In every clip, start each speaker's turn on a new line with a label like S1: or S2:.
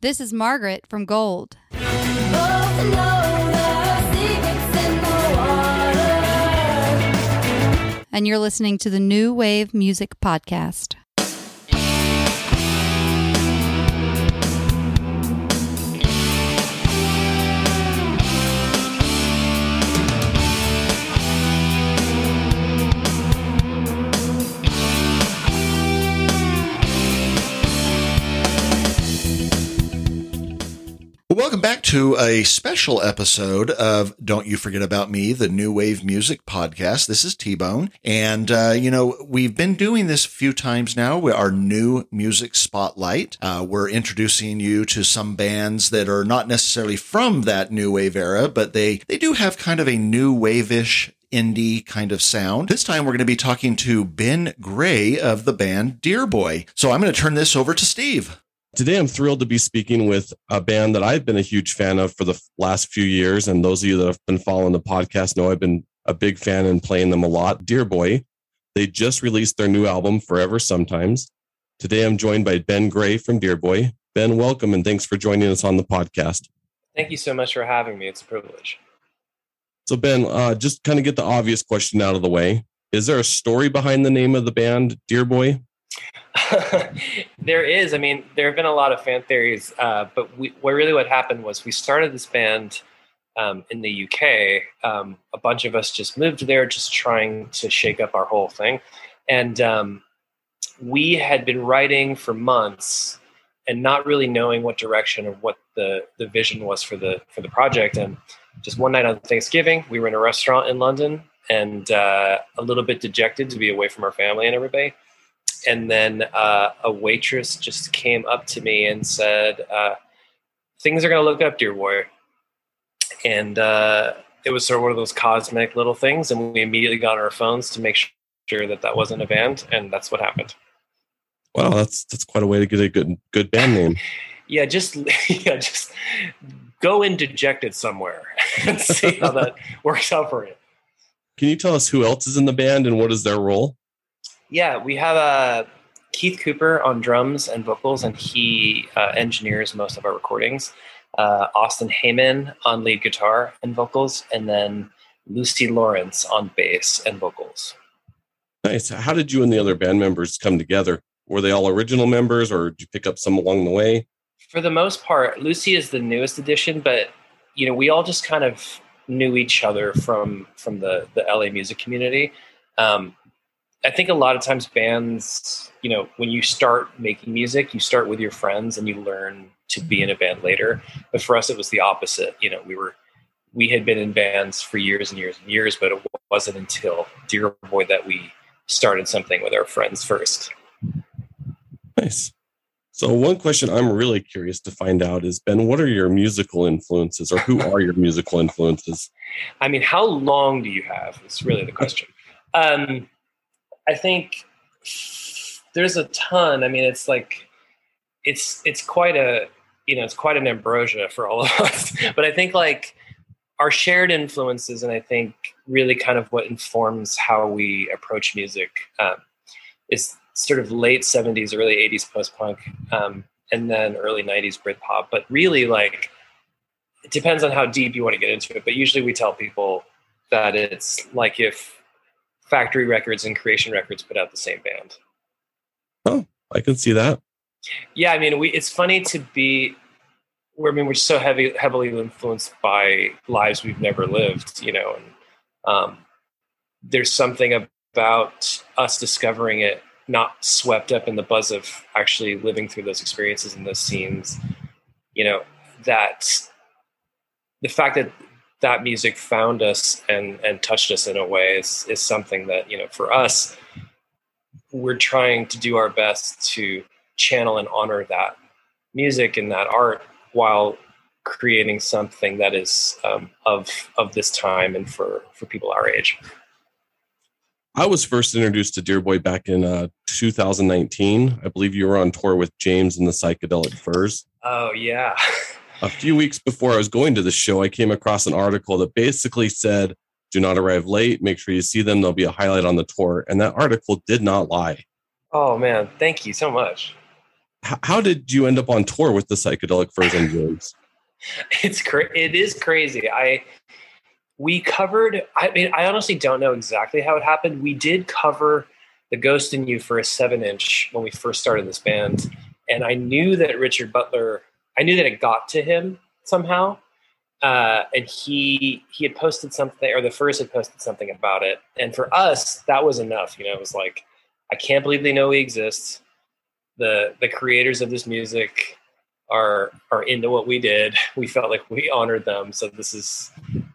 S1: This is Margaret from Gold. And you're listening to the New Wave Music Podcast.
S2: Back to a special episode of Don't You Forget About Me, the New Wave Music Podcast. This is T Bone. And, uh, you know, we've been doing this a few times now with our new music spotlight. Uh, we're introducing you to some bands that are not necessarily from that new wave era, but they, they do have kind of a new wave-ish indie kind of sound. This time we're going to be talking to Ben Gray of the band Dear Boy. So I'm going to turn this over to Steve.
S3: Today, I'm thrilled to be speaking with a band that I've been a huge fan of for the last few years. And those of you that have been following the podcast know I've been a big fan and playing them a lot. Dear Boy, they just released their new album, Forever Sometimes. Today, I'm joined by Ben Gray from Dear Boy. Ben, welcome and thanks for joining us on the podcast.
S4: Thank you so much for having me. It's a privilege.
S3: So, Ben, uh, just kind of get the obvious question out of the way. Is there a story behind the name of the band, Dear Boy?
S4: there is. I mean, there have been a lot of fan theories, uh, but we, what really what happened was we started this band um, in the UK. Um, a bunch of us just moved there, just trying to shake up our whole thing, and um, we had been writing for months and not really knowing what direction or what the the vision was for the for the project. And just one night on Thanksgiving, we were in a restaurant in London and uh, a little bit dejected to be away from our family and everybody and then uh, a waitress just came up to me and said, uh, "Things are going to look up, dear boy." And uh, it was sort of one of those cosmic little things, and we immediately got on our phones to make sure that that wasn't a band, and that's what happened.
S3: Wow, that's that's quite a way to get a good good band name.
S4: yeah, just yeah, just go in dejected somewhere and see how that works out for you.
S3: Can you tell us who else is in the band and what is their role?
S4: Yeah, we have uh, Keith Cooper on drums and vocals, and he uh, engineers most of our recordings. Uh, Austin Heyman on lead guitar and vocals, and then Lucy Lawrence on bass and vocals.
S3: Nice. How did you and the other band members come together? Were they all original members, or did you pick up some along the way?
S4: For the most part, Lucy is the newest addition, but you know, we all just kind of knew each other from from the the LA music community. Um, I think a lot of times bands, you know, when you start making music, you start with your friends and you learn to be in a band later. But for us, it was the opposite. You know, we were we had been in bands for years and years and years, but it wasn't until Dear Boy that we started something with our friends first.
S3: Nice. So one question I'm really curious to find out is Ben, what are your musical influences or who are your musical influences?
S4: I mean, how long do you have? Is really the question. Um, I think there's a ton. I mean, it's like it's it's quite a you know it's quite an ambrosia for all of us. but I think like our shared influences, and I think really kind of what informs how we approach music um, is sort of late '70s, early '80s post punk, um, and then early '90s Britpop. But really, like it depends on how deep you want to get into it. But usually, we tell people that it's like if Factory Records and Creation Records put out the same band.
S3: Oh, I can see that.
S4: Yeah, I mean, we it's funny to be. I mean, we're so heavy, heavily influenced by lives we've never lived, you know, and um, there's something about us discovering it, not swept up in the buzz of actually living through those experiences and those scenes, you know, that the fact that that music found us and and touched us in a way is is something that you know for us we're trying to do our best to channel and honor that music and that art while creating something that is um, of of this time and for for people our age.
S3: I was first introduced to Dear Boy back in uh, 2019. I believe you were on tour with James and the Psychedelic Furs.
S4: Oh yeah.
S3: a few weeks before I was going to the show, I came across an article that basically said, do not arrive late. Make sure you see them. There'll be a highlight on the tour. And that article did not lie.
S4: Oh, man. Thank you so much.
S3: how did you end up on tour with the psychedelic furs and James?
S4: It's cra- it is crazy. I we covered. I mean, I honestly don't know exactly how it happened. We did cover the Ghost in You for a seven inch when we first started this band, and I knew that Richard Butler. I knew that it got to him somehow, uh, and he he had posted something, or the Furs had posted something about it, and for us that was enough. You know, it was like, I can't believe they know we exist. the The creators of this music are are into what we did. We felt like we honored them, so this is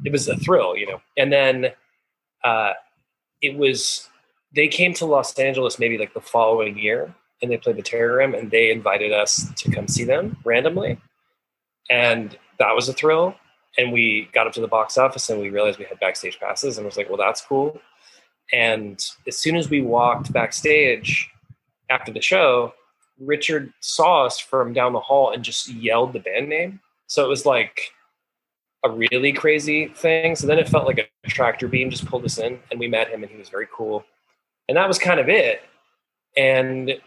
S4: it was a thrill, you know. And then uh, it was they came to Los Angeles maybe like the following year, and they played the Terrarium, and they invited us to come see them randomly, and that was a thrill. And we got up to the box office, and we realized we had backstage passes, and was like, well, that's cool. And as soon as we walked backstage after the show, Richard saw us from down the hall and just yelled the band name. So it was like a really crazy thing. So then it felt like a tractor beam just pulled us in and we met him and he was very cool. And that was kind of it. And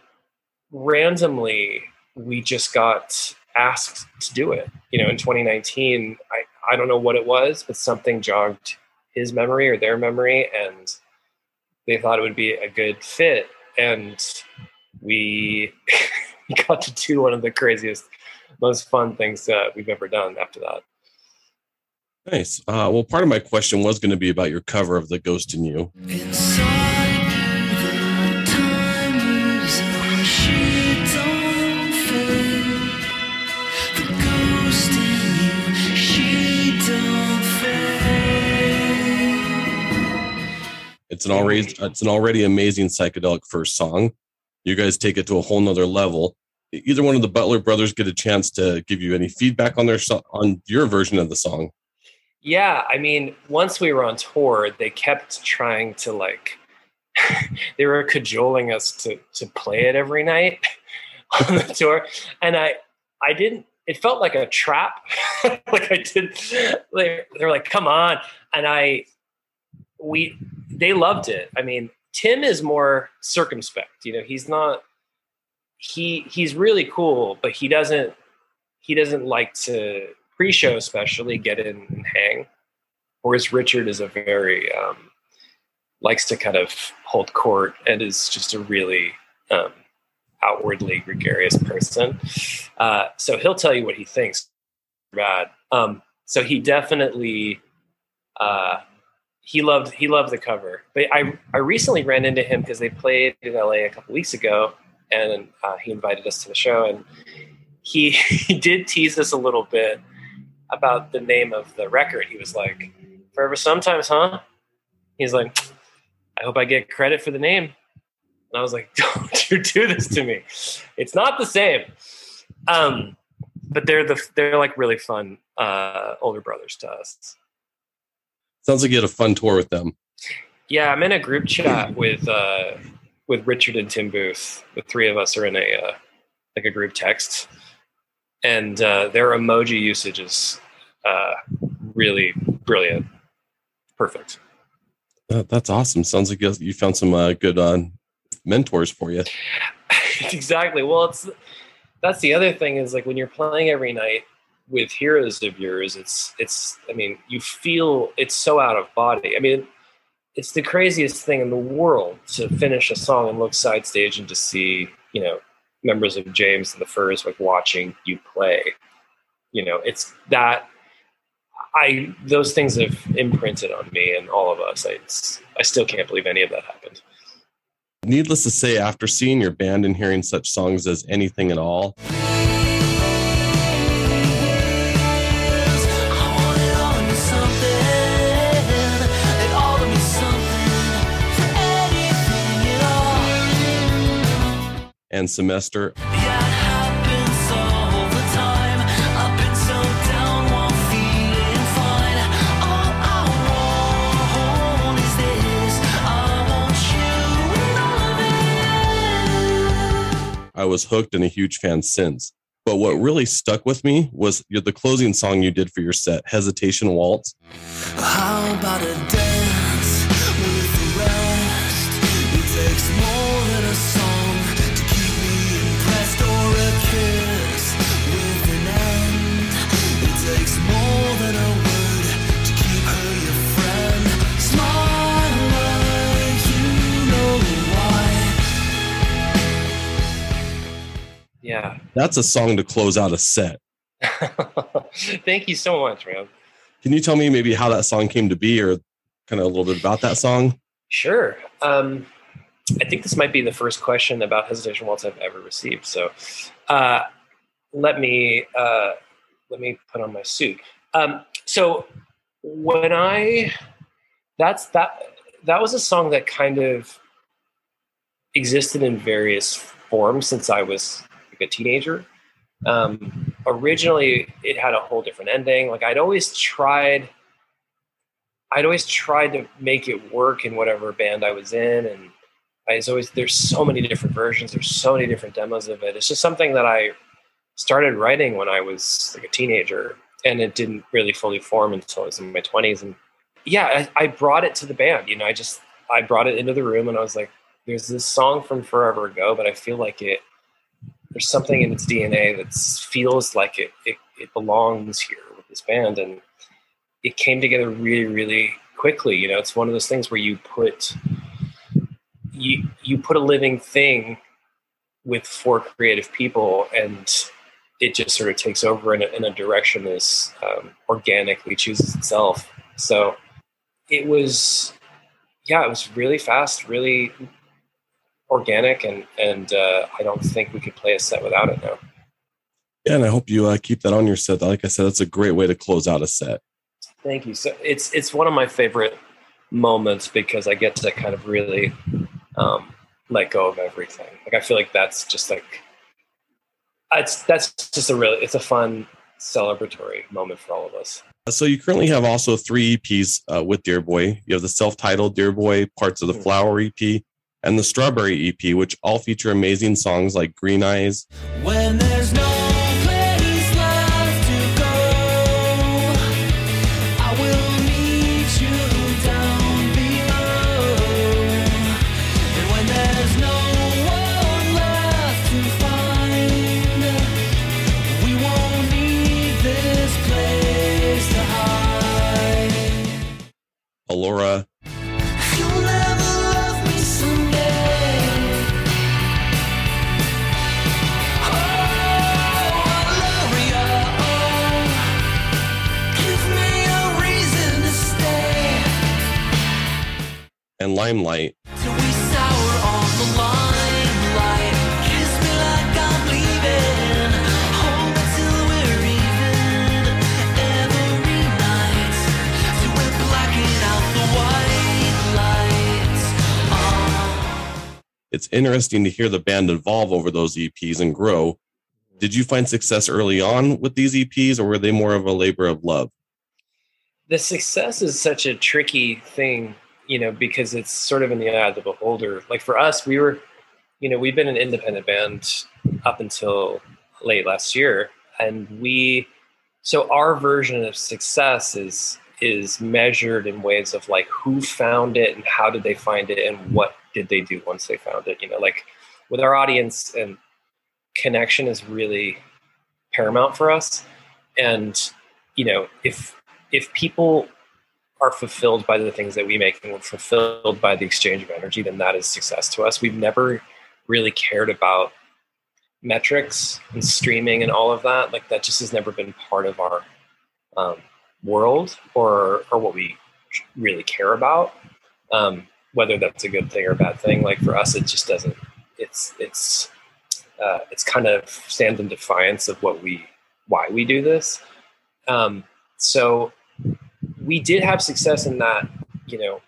S4: randomly we just got asked to do it. You know, in 2019, I, I don't know what it was, but something jogged his memory or their memory and they thought it would be a good fit. And we got to do one of the craziest, most fun things uh, we've ever done after that.
S3: Nice. Uh, well, part of my question was going to be about your cover of The Ghost in You. It's an already it's an already amazing Psychedelic Furs song you guys take it to a whole nother level. Either one of the Butler brothers get a chance to give you any feedback on their on your version of the song.
S4: Yeah, I mean, once we were on tour, they kept trying to like they were cajoling us to to play it every night on the tour, and I I didn't. It felt like a trap. like I did. They, they're like, "Come on," and I we they loved it. I mean, Tim is more circumspect. You know, he's not he he's really cool, but he doesn't he doesn't like to pre-show especially get in and hang. Whereas Richard is a very um, likes to kind of hold court and is just a really um, outwardly gregarious person. Uh, so he'll tell you what he thinks. Bad. Um, so he definitely uh, he loved he loved the cover. But I I recently ran into him because they played in LA a couple weeks ago, and uh, he invited us to the show, and he he did tease us a little bit about the name of the record. He was like, "Forever sometimes, huh?" He's like, "I hope I get credit for the name." And I was like, "Don't you do this to me? It's not the same." Um, but they're the they're like really fun uh, older brothers to us.
S3: Sounds like you had a fun tour with them.
S4: Yeah, I'm in a group chat with uh, with Richard and Tim Booth. The three of us are in a uh, like a group text, and uh, their emoji usage is uh, really brilliant, perfect.
S3: That, that's awesome. Sounds like you found some uh, good uh, mentors for you.
S4: exactly. Well, it's that's the other thing is like when you're playing every night with heroes of yours, it's it's. I mean, you feel it's so out of body. I mean, it's the craziest thing in the world to finish a song and look side stage and to see you know members of James and the Furs like watching you play. You know, it's that. I those things have imprinted on me and all of us. I I still can't believe any of that happened.
S3: Needless to say, after seeing your band and hearing such songs as Anything at All. And semester. I was hooked and a huge fan since. But what really stuck with me was the closing song you did for your set, Hesitation Waltz. That's a song to close out a set.
S4: Thank you so much, man.
S3: Can you tell me maybe how that song came to be or kind of a little bit about that song?
S4: Sure. Um, I think this might be the first question about Hesitation Waltz I've ever received. So uh, let me uh, let me put on my suit. Um, so when I that's that that was a song that kind of existed in various forms since I was like a teenager. Um, originally, it had a whole different ending. Like I'd always tried, I'd always tried to make it work in whatever band I was in, and I was always there's so many different versions. There's so many different demos of it. It's just something that I started writing when I was like a teenager, and it didn't really fully form until I was in my 20s. And yeah, I, I brought it to the band. You know, I just I brought it into the room, and I was like, "There's this song from forever ago, but I feel like it." There's something in its DNA that feels like it, it it belongs here with this band, and it came together really, really quickly. You know, it's one of those things where you put you you put a living thing with four creative people and it just sort of takes over in a, in a direction that um, organically chooses itself so it was yeah it was really fast really organic and and uh, i don't think we could play a set without it now
S3: yeah and i hope you uh, keep that on your set like i said that's a great way to close out a set
S4: thank you so it's it's one of my favorite moments because i get to kind of really um, let go of everything. Like I feel like that's just like it's that's just a really it's a fun celebratory moment for all of us.
S3: So you currently have also three EPs uh, with Dear Boy. You have the self-titled Dear Boy, parts of the mm-hmm. Flower EP, and the Strawberry EP, which all feature amazing songs like Green Eyes. When there's no Laura. And Limelight. it's interesting to hear the band evolve over those EPs and grow. Did you find success early on with these EPs, or were they more of a labor of love?
S4: The success is such a tricky thing, you know, because it's sort of in the eye of the beholder. Like for us, we were, you know, we've been an independent band up until late last year, and we, so our version of success is is measured in ways of like who found it and how did they find it and what did they do once they found it you know like with our audience and connection is really paramount for us and you know if if people are fulfilled by the things that we make and we're fulfilled by the exchange of energy then that is success to us. We've never really cared about metrics and streaming and all of that. Like that just has never been part of our um, world or or what we really care about. Um, whether that's a good thing or a bad thing like for us it just doesn't it's it's uh, it's kind of stands in defiance of what we why we do this. Um, so we did have success in that you know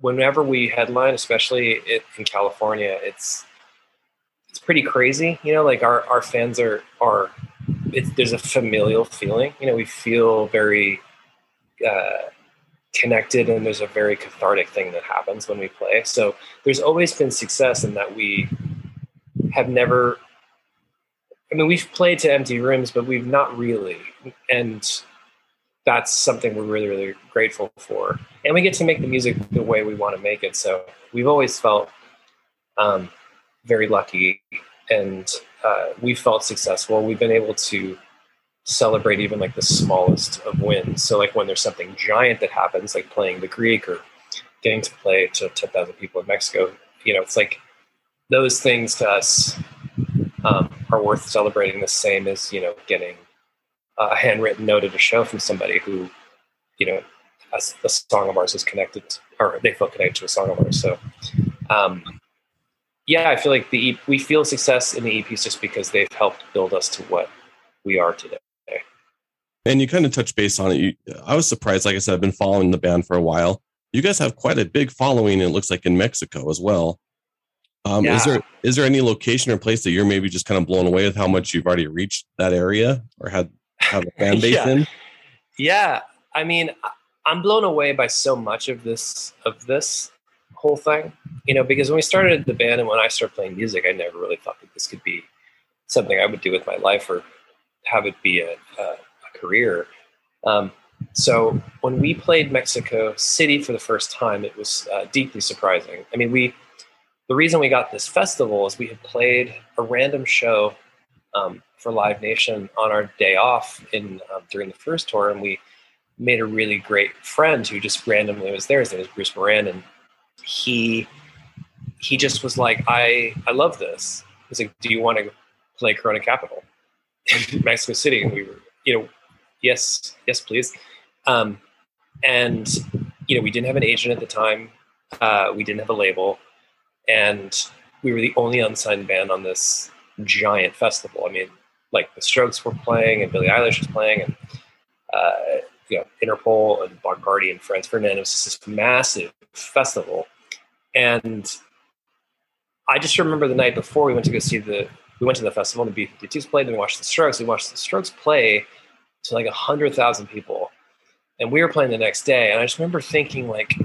S4: whenever we headline especially in california it's it's pretty crazy you know like our our fans are are there's a familial feeling you know we feel very uh, connected and there's a very cathartic thing that happens when we play. So there's always been success in that we have never i mean we've played to empty rooms but we've not really and that's something we're really really grateful for. And we get to make the music the way we want to make it. So we've always felt um, very lucky and uh, we felt successful. We've been able to celebrate even like the smallest of wins. So like when there's something giant that happens, like playing the Greek or getting to play to 10,000 people in Mexico, you know, it's like those things to us um, are worth celebrating the same as you know getting a handwritten note at a show from somebody who you know a, a song of ours is connected to, or they feel connected to a song of ours. So um, yeah i feel like the EP, we feel success in the eps just because they've helped build us to what we are today.
S3: And you kind of touch base on it. You, i was surprised like i said i've been following the band for a while. You guys have quite a big following it looks like in mexico as well. Um, yeah. Is there is there any location or place that you're maybe just kind of blown away with how much you've already reached that area or had have a fan base
S4: yeah.
S3: in?
S4: Yeah, I mean, I'm blown away by so much of this of this whole thing. You know, because when we started the band and when I started playing music, I never really thought that this could be something I would do with my life or have it be a, a, a career. Um, so when we played Mexico City for the first time, it was uh, deeply surprising. I mean, we the reason we got this festival is we had played a random show um, for Live Nation on our day off in um, during the first tour, and we made a really great friend who just randomly was there. His name was Bruce Moran, and he he just was like, "I I love this." He's like, "Do you want to play Corona Capital in Mexico City?" And we were, you know, yes, yes, please. Um, and you know, we didn't have an agent at the time. Uh, we didn't have a label and we were the only unsigned band on this giant festival. I mean, like the Strokes were playing, and Billie Eilish was playing, and uh, you know, Interpol and Bloc Party and Franz Ferdinand. It was just this massive festival, and I just remember the night before we went to go see the we went to the festival and the B52s played. Then we watched the Strokes. We watched the Strokes play to like a hundred thousand people, and we were playing the next day. And I just remember thinking like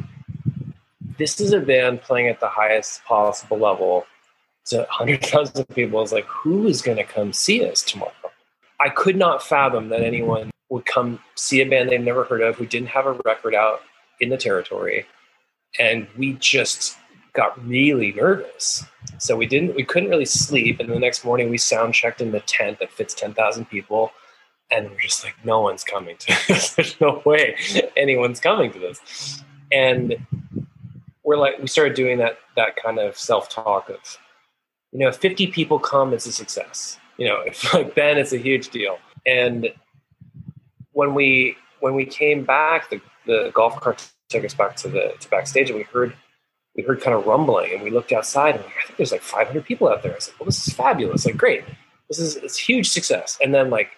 S4: this is a band playing at the highest possible level to 100,000 people. Is like, who is going to come see us tomorrow? I could not fathom that anyone would come see a band they've never heard of who didn't have a record out in the territory. And we just got really nervous. So we didn't, we couldn't really sleep. And the next morning we sound checked in the tent that fits 10,000 people. And we're just like, no one's coming to this. There's no way anyone's coming to this. And we're like we started doing that that kind of self talk of you know if 50 people come it's a success you know if like then it's a huge deal and when we when we came back the the golf cart took us back to the to backstage and we heard we heard kind of rumbling and we looked outside and I think there's like 500 people out there. I said, well, this is fabulous. Like, great. This is, it's huge success. And then like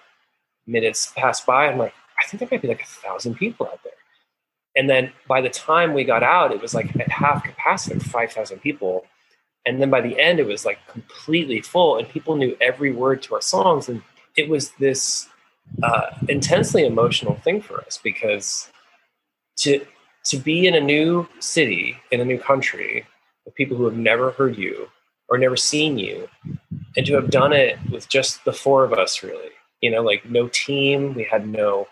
S4: minutes passed by. I'm like, I think there might be like a thousand people out there. And then by the time we got out, it was like at half capacity, 5,000 people. And then by the end, it was like completely full, and people knew every word to our songs. And it was this uh, intensely emotional thing for us because to to be in a new city in a new country with people who have never heard you or never seen you, and to have done it with just the four of us, really, you know, like no team, we had no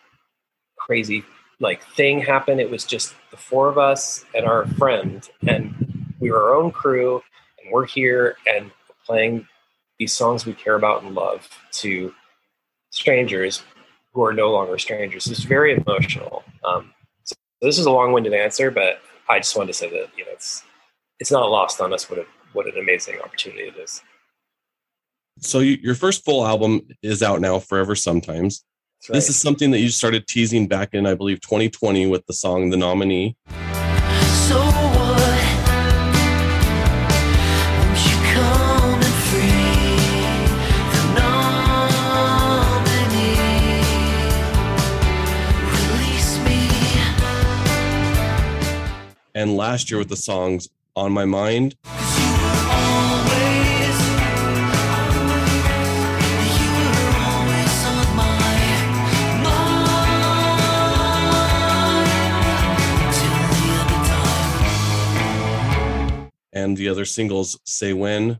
S4: crazy like thing happen. It was just the four of us and our friend, and we were our own crew, we're here and playing these songs we care about and love to strangers who are no longer strangers. It's very emotional. Um, so this is a long-winded answer, but I just wanted to say that you know it's it's not lost on us what a, what an amazing opportunity it is.
S3: So you, your first full album is out now, Forever Sometimes. Right. This is something that you started teasing back in, I believe, 2020 with the song The Nominee. So and last year with the songs On My Mind. and the other singles Say When.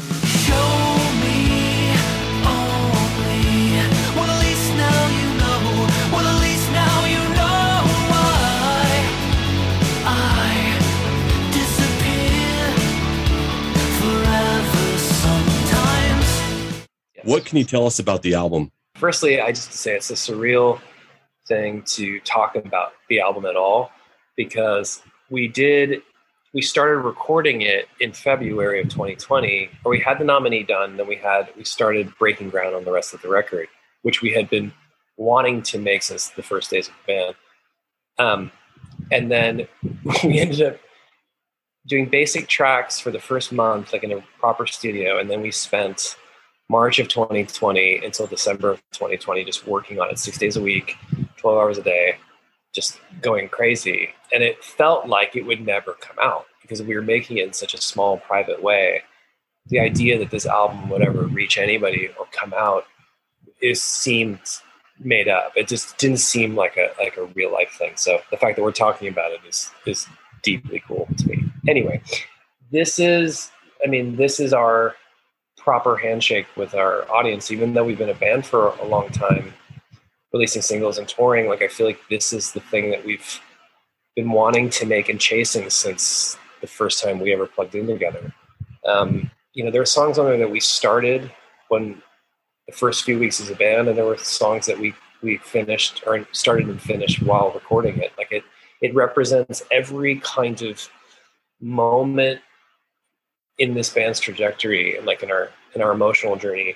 S3: What can you tell us about the album?
S4: Firstly, I just say it's a surreal thing to talk about the album at all because we did we started recording it in February of 2020, or we had the nominee done, then we had we started breaking ground on the rest of the record, which we had been wanting to make since the first days of the band. Um, and then we ended up doing basic tracks for the first month, like in a proper studio, and then we spent March of 2020 until December of 2020 just working on it six days a week, 12 hours a day, just going crazy. And it felt like it would never come out because we were making it in such a small, private way. The idea that this album would ever reach anybody or come out is seemed made up. It just didn't seem like a like a real life thing. So the fact that we're talking about it is is deeply cool to me. Anyway, this is I mean, this is our proper handshake with our audience, even though we've been a band for a long time releasing singles and touring, like I feel like this is the thing that we've been wanting to make and chasing since the first time we ever plugged in together. Um, you know, there are songs on there that we started when the first few weeks as a band, and there were songs that we we finished or started and finished while recording it. Like it, it represents every kind of moment in this band's trajectory and like in our in our emotional journey.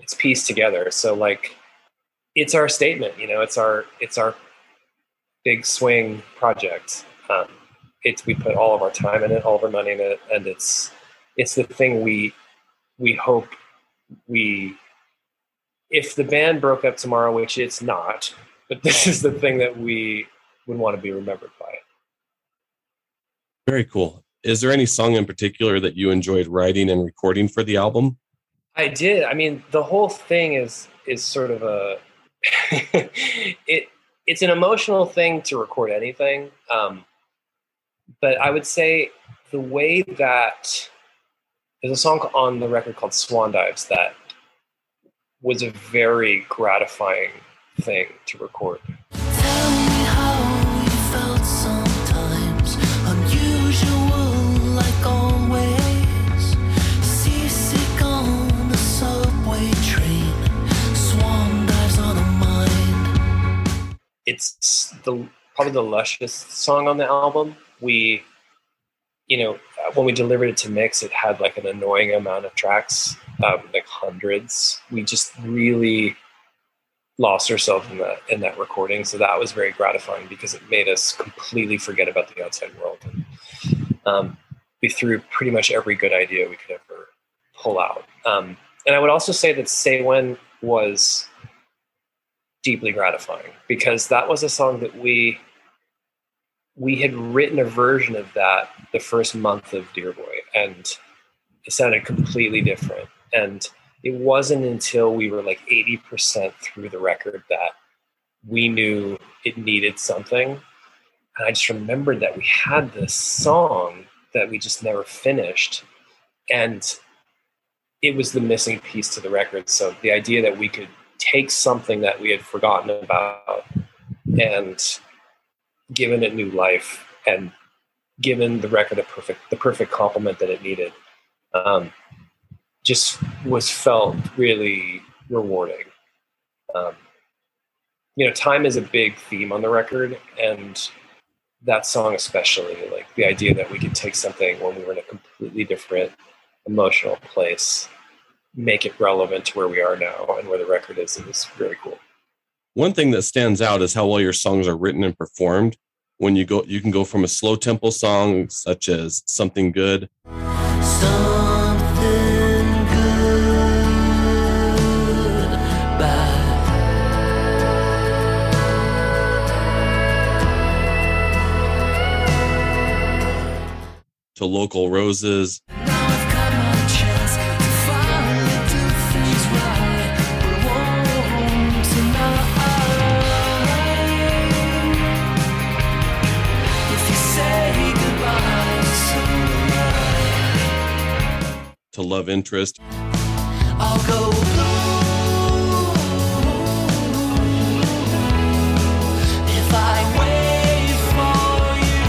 S4: It's pieced together. So like it's our statement you know it's our it's our big swing project um, it's we put all of our time in it all of our money in it and it's it's the thing we we hope we if the band broke up tomorrow which it's not but this is the thing that we would want to be remembered by
S3: very cool is there any song in particular that you enjoyed writing and recording for the album
S4: i did i mean the whole thing is is sort of a it it's an emotional thing to record anything. Um, but I would say the way that there's a song on the record called Swan Dives that was a very gratifying thing to record. Probably the luscious song on the album. We, you know, when we delivered it to mix, it had like an annoying amount of tracks, um, like hundreds. We just really lost ourselves in that in that recording. So that was very gratifying because it made us completely forget about the outside world. And um, we threw pretty much every good idea we could ever pull out. Um, and I would also say that Say When was deeply gratifying because that was a song that we we had written a version of that the first month of Dear Boy, and it sounded completely different. And it wasn't until we were like 80% through the record that we knew it needed something. And I just remembered that we had this song that we just never finished. And it was the missing piece to the record. So the idea that we could take something that we had forgotten about and given it new life and given the record a perfect the perfect compliment that it needed um, just was felt really rewarding um, you know time is a big theme on the record and that song especially like the idea that we could take something when we were in a completely different emotional place make it relevant to where we are now and where the record is. It was very cool.
S3: One thing that stands out is how well your songs are written and performed. When you go, you can go from a slow tempo song such as "Something Good." Something good to local roses. To Love Interest.
S5: I'll go blue if I wait for you.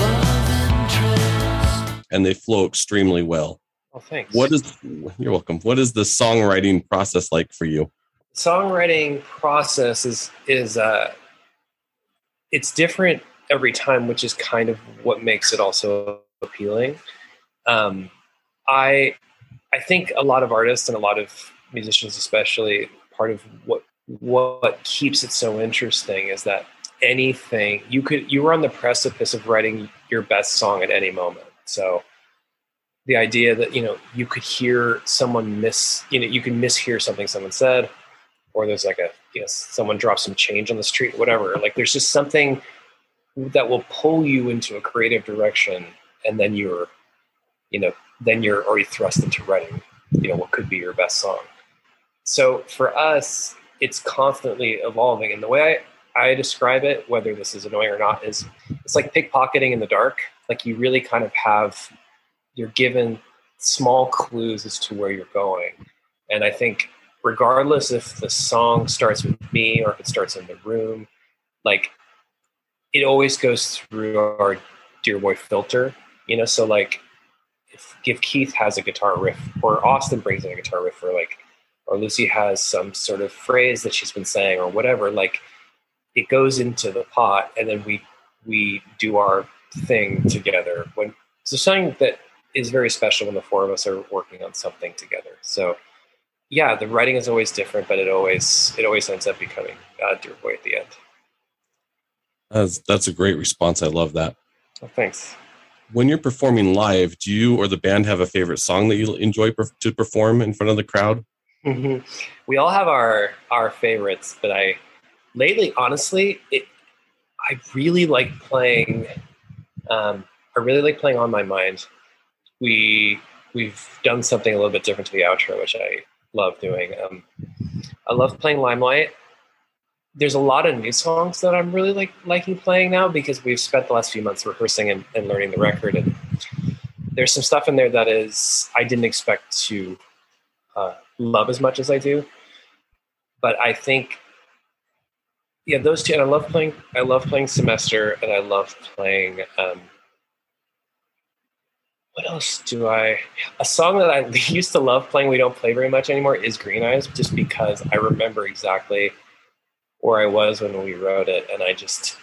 S5: Love interest.
S3: and they flow extremely well.
S4: Oh, thanks.
S3: What is you're welcome. What is the songwriting process like for you?
S4: songwriting process is is uh it's different every time which is kind of what makes it also appealing. Um i i think a lot of artists and a lot of musicians especially part of what what keeps it so interesting is that anything you could you were on the precipice of writing your best song at any moment. So the idea that you know you could hear someone miss you know you can mishear something someone said or there's like a you know someone drops some change on the street whatever. Like there's just something that will pull you into a creative direction and then you're you know then you're already thrust into writing you know what could be your best song. So for us it's constantly evolving and the way i, I describe it whether this is annoying or not is it's like pickpocketing in the dark. Like you really kind of have you're given small clues as to where you're going. And i think regardless if the song starts with me or if it starts in the room, like it always goes through our Dear Boy filter, you know. So like, if if Keith has a guitar riff, or Austin brings in a guitar riff, or like, or Lucy has some sort of phrase that she's been saying, or whatever, like it goes into the pot, and then we we do our thing together. When so something that is very special when the four of us are working on something together. So yeah, the writing is always different, but it always it always ends up becoming uh, Dear Boy at the end.
S3: That's, that's a great response. I love that.
S4: Oh, thanks.
S3: When you're performing live, do you or the band have a favorite song that you enjoy per- to perform in front of the crowd?
S4: hmm We all have our our favorites, but I lately, honestly, it I really like playing. Um, I really like playing on my mind. We we've done something a little bit different to the outro, which I love doing. Um, I love playing Limelight. There's a lot of new songs that I'm really like liking playing now because we've spent the last few months rehearsing and, and learning the record, and there's some stuff in there that is I didn't expect to uh, love as much as I do. But I think, yeah, those two. And I love playing. I love playing Semester, and I love playing. Um, what else do I? A song that I used to love playing. We don't play very much anymore. Is Green Eyes, just because I remember exactly where I was when we wrote it, and I just.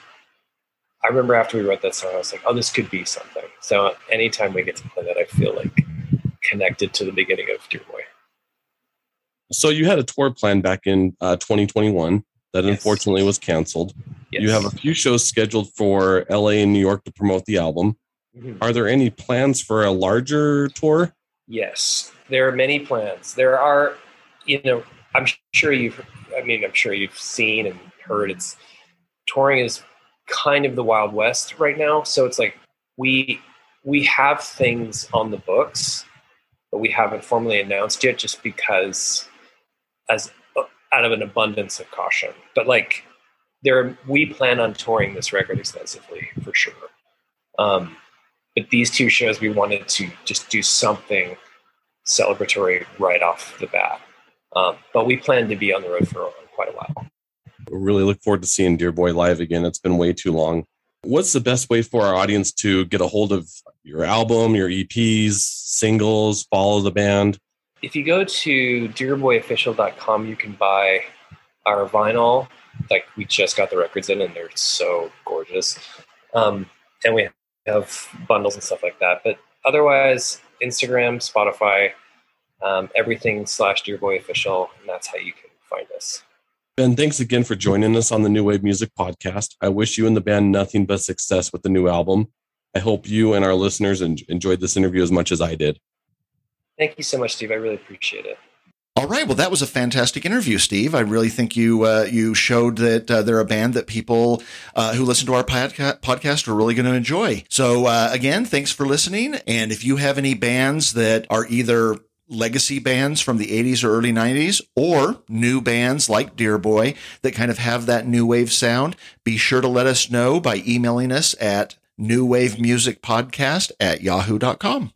S4: I remember after we wrote that song, I was like, "Oh, this could be something." So anytime we get to play that, I feel like connected to the beginning of Dear Boy.
S3: So you had a tour plan back in uh, 2021 that
S4: Yes.
S3: unfortunately was canceled.
S4: Yes.
S3: You have a few shows scheduled for LA and New York to promote the album.
S4: Mhm.
S3: Are there any plans for a larger tour?
S4: Yes, there are many plans. There are, you know, I'm sure you've, I mean, I'm sure you've seen and heard it's touring is kind of the Wild West right now. So it's like we we have things on the books, but we haven't formally announced yet, just because as out of an abundance of caution. But like there, we plan on touring this record extensively for sure. Um, but these two shows we wanted to just do something celebratory right off the bat um, but we plan to be on the road for quite a while We
S3: Really look forward to seeing Dear Boy live again. It's been way too long. What's the best way for our audience to get a hold of your album, your EPs, singles, follow the band?
S4: if you go to dearboyofficial.com you can buy our vinyl like we just got the records in and they're so gorgeous um, and we have bundles and stuff like that but otherwise instagram spotify um, everything slash Dear Boy official and that's how you can find us
S3: Ben, thanks again for joining us on the New Wave Music Podcast. I wish you and the band nothing but success with the new album. I hope you and our listeners en- enjoyed this interview as much as I did.
S4: thank you so much steve i really appreciate it
S2: All right. Well, that was a fantastic interview, Steve. I really think you uh, you showed that uh, they're a band that people uh, who listen to our podca- podcast are really going to enjoy. So uh, again, thanks for listening. And if you have any bands that are either legacy bands from the 80s or early 90s or new bands like Dear Boy that kind of have that new wave sound, be sure to let us know by emailing us at New Wave Music Podcast at yahoo.com.